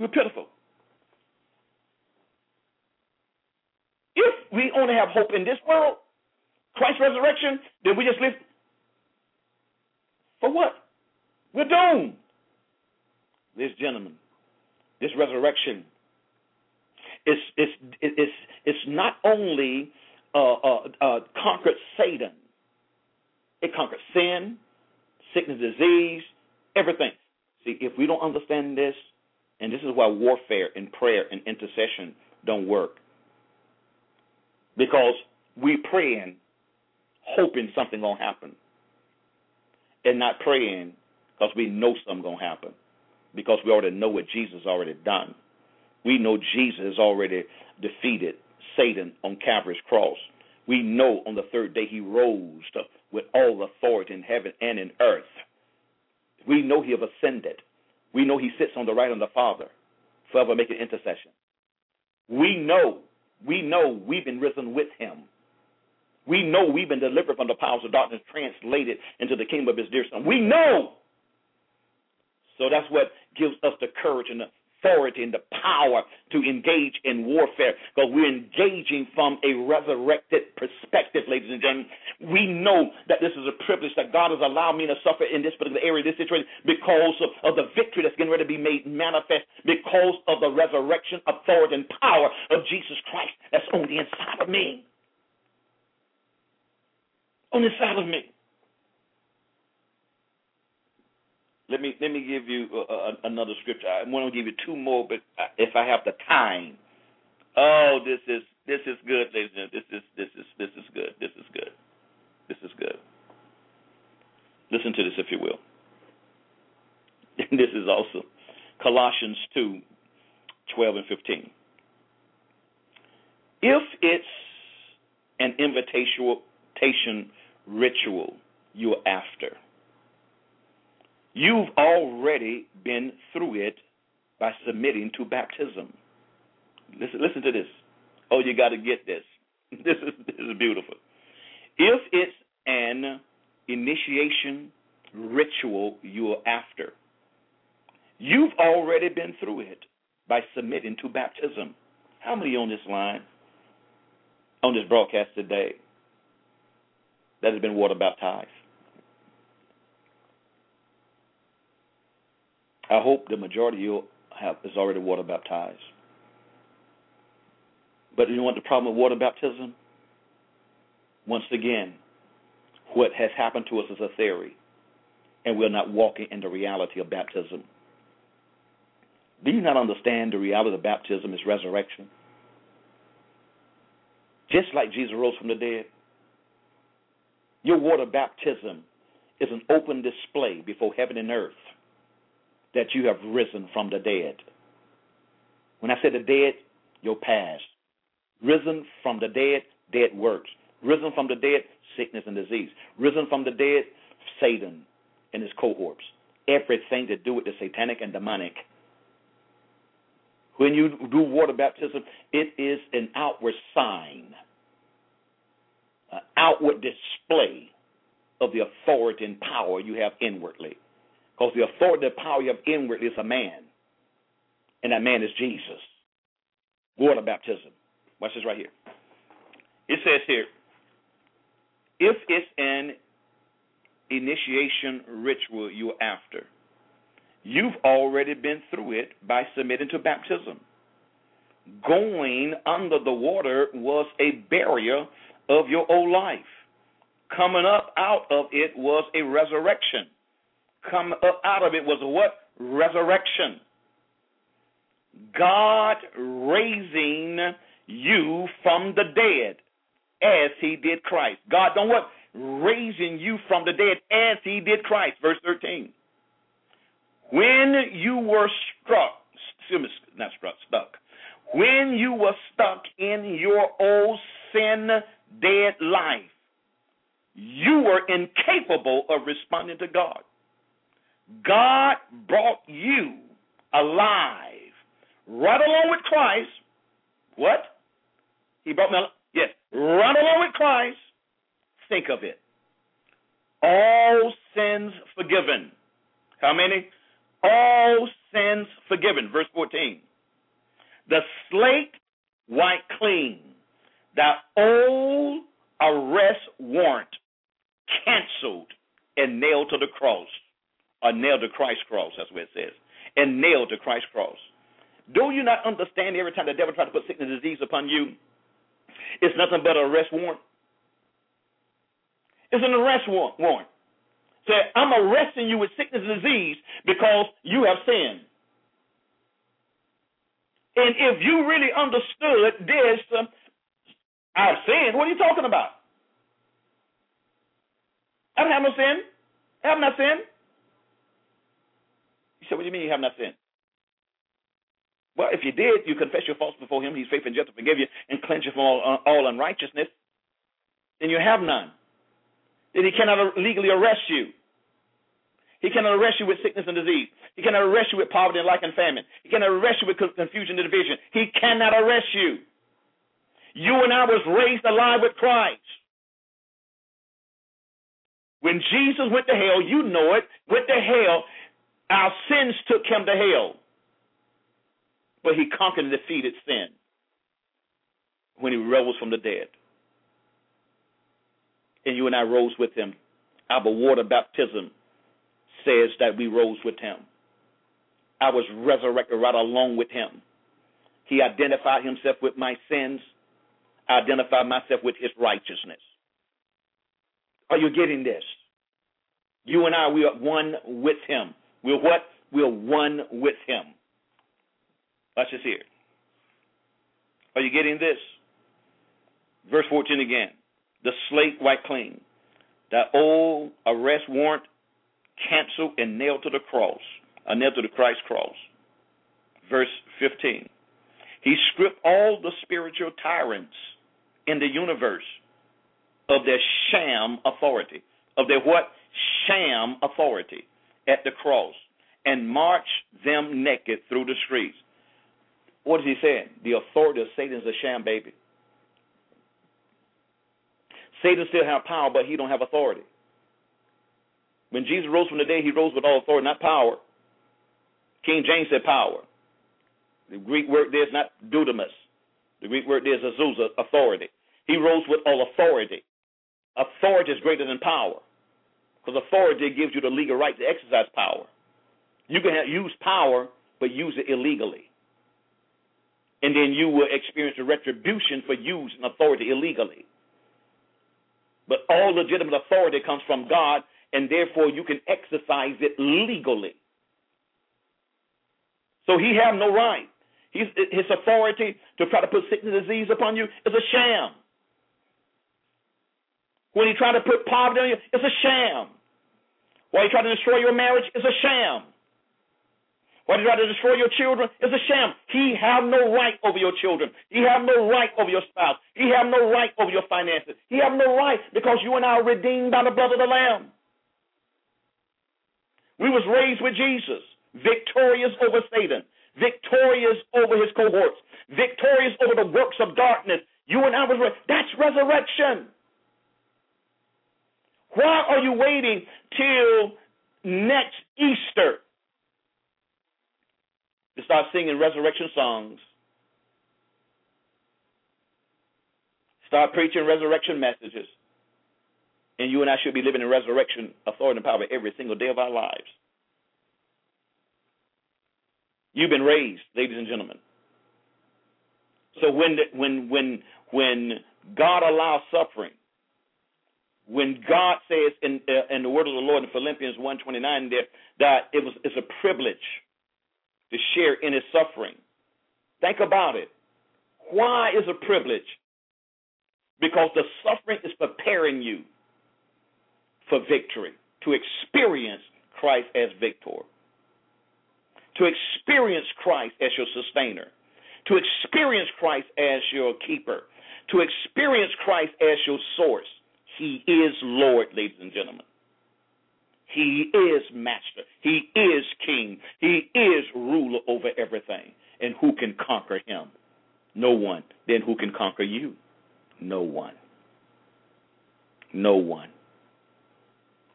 We're pitiful. If we only have hope in this world, Christ's resurrection, then we just live for what? We're doomed. This gentleman, this resurrection, is is is it's not only uh, uh, uh, conquered Satan, it conquered sin, sickness, disease, everything. See, if we don't understand this, and this is why warfare and prayer and intercession don't work, because we're praying, hoping something gonna happen, and not praying because we know something gonna happen, because we already know what Jesus already done. We know Jesus already defeated Satan on Calvary's cross. We know on the third day he rose with all authority in heaven and in earth. We know he have ascended. We know he sits on the right of the Father, forever making intercession. We know, we know we've been risen with him. We know we've been delivered from the powers of darkness, translated into the kingdom of his dear son. We know. So that's what gives us the courage and the authority and the power to engage in warfare because we're engaging from a resurrected perspective, ladies and gentlemen. We know that this is a privilege that God has allowed me to suffer in this particular area, this situation, because of, of the victory that's getting ready to be made manifest because of the resurrection, authority, and power of Jesus Christ that's on the inside of me. On the inside of me. Let me let me give you uh, uh another scripture. I want to give you two more, but if I have the time, oh, this is this is good, ladies and gentlemen. This is this is this is good. This is good. This is good. Listen to this, if you will. [laughs] this is also Colossians 2, 12 and 15. If it's an invitation ritual you're after, You've already been through it by submitting to baptism. Listen, listen to this. Oh, you got to get this. [laughs] This is this is beautiful. If it's an initiation ritual you're after, you've already been through it by submitting to baptism. How many on this line, on this broadcast today, that has been water baptized? I hope the majority of you have is already water baptized. But do you know what the problem with water baptism? Once again, what has happened to us is a theory, and we're not walking in the reality of baptism. Do you not understand the reality of baptism is resurrection? Just like Jesus rose from the dead, your water baptism is an open display before heaven and earth that you have risen from the dead. When I say the dead, your past. Risen from the dead, dead works. Risen from the dead, sickness and disease. Risen from the dead, Satan and his cohorts. Everything to do with the satanic and demonic. When you do water baptism, it is an outward sign, an outward display of the authority and power you have inwardly. Because the authority and power you have inwardly is a man. And that man is Jesus. Water baptism. Watch this right here. It says here, if it's an initiation ritual you're after, you've already been through it by submitting to baptism. Going under the water was a barrier of your old life. Coming up out of it was a resurrection come up out of it was what? Resurrection. God raising you from the dead as he did Christ. God don't what? Raising you from the dead as he did Christ. Verse 13. When you were struck, not struck, stuck. When you were stuck in your old sin dead life, you were incapable of responding to God. God brought you alive right along with Christ. What? He brought me alive. Yes, right along with Christ. Think of it. All sins forgiven. How many? All sins forgiven. Verse 14. The slate white clean. That old arrest warrant canceled and nailed to the cross are nailed to Christ's cross. That's what it says. And nailed to Christ's cross. Do you not understand every time the devil tries to put sickness and disease upon you, it's nothing but an arrest warrant? It's an arrest warrant. Say, I'm arresting you with sickness and disease because you have sinned. And if you really understood this, uh, I've sinned, what are you talking about? I don't have no sin. I have not sinned said, What do you mean you have not sinned? Well, if you did, you confess your faults before him. He's faithful and just to forgive you and cleanse you from all, uh, all unrighteousness. Then you have none. Then he cannot legally arrest you. He cannot arrest you with sickness and disease. He cannot arrest you with poverty and lack and famine. He cannot arrest you with confusion and division. He cannot arrest you. You and I was raised alive with Christ. When Jesus went to hell, you know it, went to hell, our sins took him to hell. But he conquered and defeated sin when he rose from the dead. And you and I rose with him. Our water baptism says that we rose with him. I was resurrected right along with him. He identified himself with my sins. I identified myself with his righteousness. Are you getting this? You and I, we are one with him. We're what? We're one with him. Let's just hear. Are you getting this? Verse 14 again. The slate white clean. That old arrest warrant canceled and nailed to the cross, uh, nailed to the Christ cross. Verse 15. He stripped all the spiritual tyrants in the universe of their sham authority. Of their what? Sham authority at the cross and marched them naked through the streets. What is he saying? The authority of Satan is a sham baby. Satan still have power, but he don't have authority. When Jesus rose from the dead, he rose with all authority, not power. King James said power. The Greek word there is not dunamis. The Greek word there is exousia, authority. He rose with all authority. Authority is greater than power. Because authority gives you the legal right to exercise power. You can have, use power, but use it illegally. And then you will experience a retribution for using authority illegally. But all legitimate authority comes from God, and therefore you can exercise it legally. So he have no right. He's, his authority to try to put sickness and disease upon you is a sham. When he try to put poverty on you, it's a sham. While he try to destroy your marriage, it's a sham. While he try to destroy your children, it's a sham. He have no right over your children. He have no right over your spouse. He have no right over your finances. He have no right because you and I are redeemed by the blood of the Lamb. We was raised with Jesus, victorious over Satan, victorious over his cohorts, victorious over the works of darkness. You and I was raised. That's resurrection. Why are you waiting till next Easter to start singing resurrection songs? Start preaching resurrection messages. And you and I should be living in resurrection authority and power every single day of our lives. You've been raised, ladies and gentlemen. So when when when when God allows suffering, when God says in uh, in the word of the Lord in Philippians 1:29 there that it was it's a privilege to share in his suffering. Think about it. Why is a privilege? Because the suffering is preparing you for victory, to experience Christ as victor, to experience Christ as your sustainer, to experience Christ as your keeper, to experience Christ as your source he is Lord, ladies and gentlemen. He is master. He is king. He is ruler over everything. And who can conquer him? No one. Then who can conquer you? No one. No one.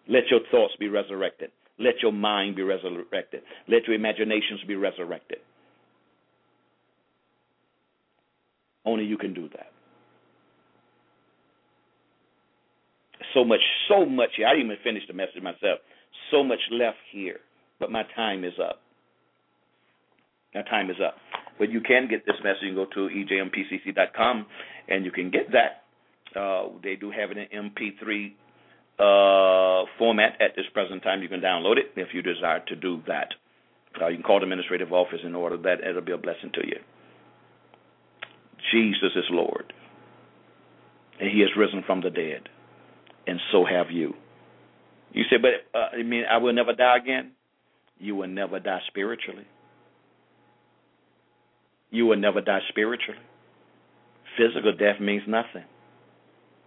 Let your thoughts be resurrected. Let your mind be resurrected. Let your imaginations be resurrected. Only you can do that. So much, so much here. I didn't even finish the message myself. So much left here, but my time is up. My time is up. But you can get this message. You can go to ejmpcc.com and you can get that. Uh, they do have it in MP3 uh, format at this present time. You can download it if you desire to do that. Uh, you can call the administrative office in order that it'll be a blessing to you. Jesus is Lord, and He has risen from the dead and so have you. You say, but uh, I mean, I will never die again. You will never die spiritually. You will never die spiritually. Physical death means nothing.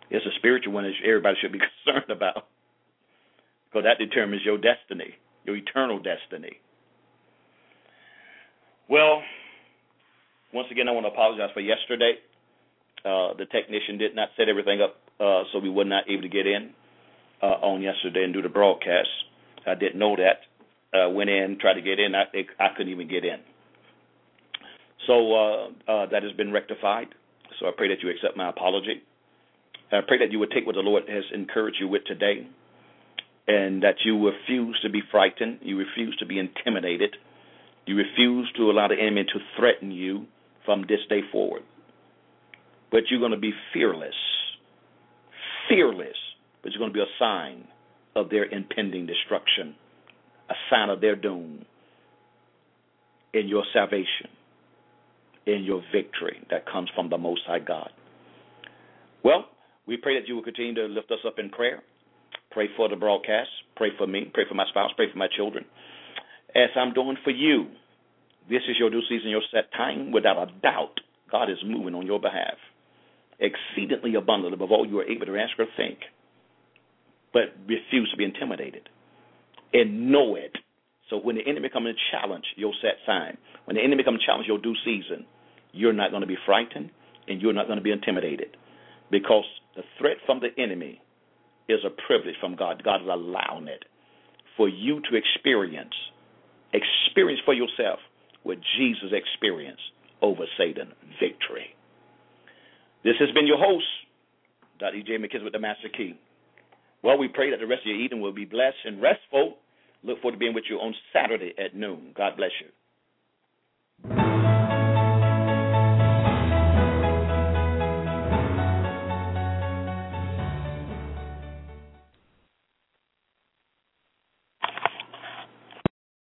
It's a spiritual one that everybody should be [laughs] concerned about because that determines your destiny, your eternal destiny. Well, once again, I want to apologize for yesterday. Uh, the technician did not set everything up uh, so we were not able to get in uh, on yesterday and do the broadcast. I didn't know that. Uh, went in, tried to get in. I, I couldn't even get in. So uh, uh, that has been rectified. So I pray that you accept my apology. I pray that you would take what the Lord has encouraged you with today and that you refuse to be frightened, you refuse to be intimidated, you refuse to allow the enemy to threaten you from this day forward. But you're going to be fearless. Fearless. But you're going to be a sign of their impending destruction, a sign of their doom in your salvation, in your victory that comes from the Most High God. Well, we pray that you will continue to lift us up in prayer. Pray for the broadcast. Pray for me. Pray for my spouse. Pray for my children. As I'm doing for you, this is your due season, your set time. Without a doubt, God is moving on your behalf, exceedingly abundant above all you are able to ask or think. But refuse to be intimidated and know it. So when the enemy comes and challenge your set time, when the enemy comes and challenge your due season, you're not going to be frightened and you're not going to be intimidated because the threat from the enemy is a privilege from God. God is allowing it for you to experience, experience for yourself what Jesus experienced over Satan victory. This has been your host, Dr. E.J. McKenzie with the Master Key. Well, we pray that the rest of your evening will be blessed and restful. Look forward to being with you on Saturday at noon. God bless you.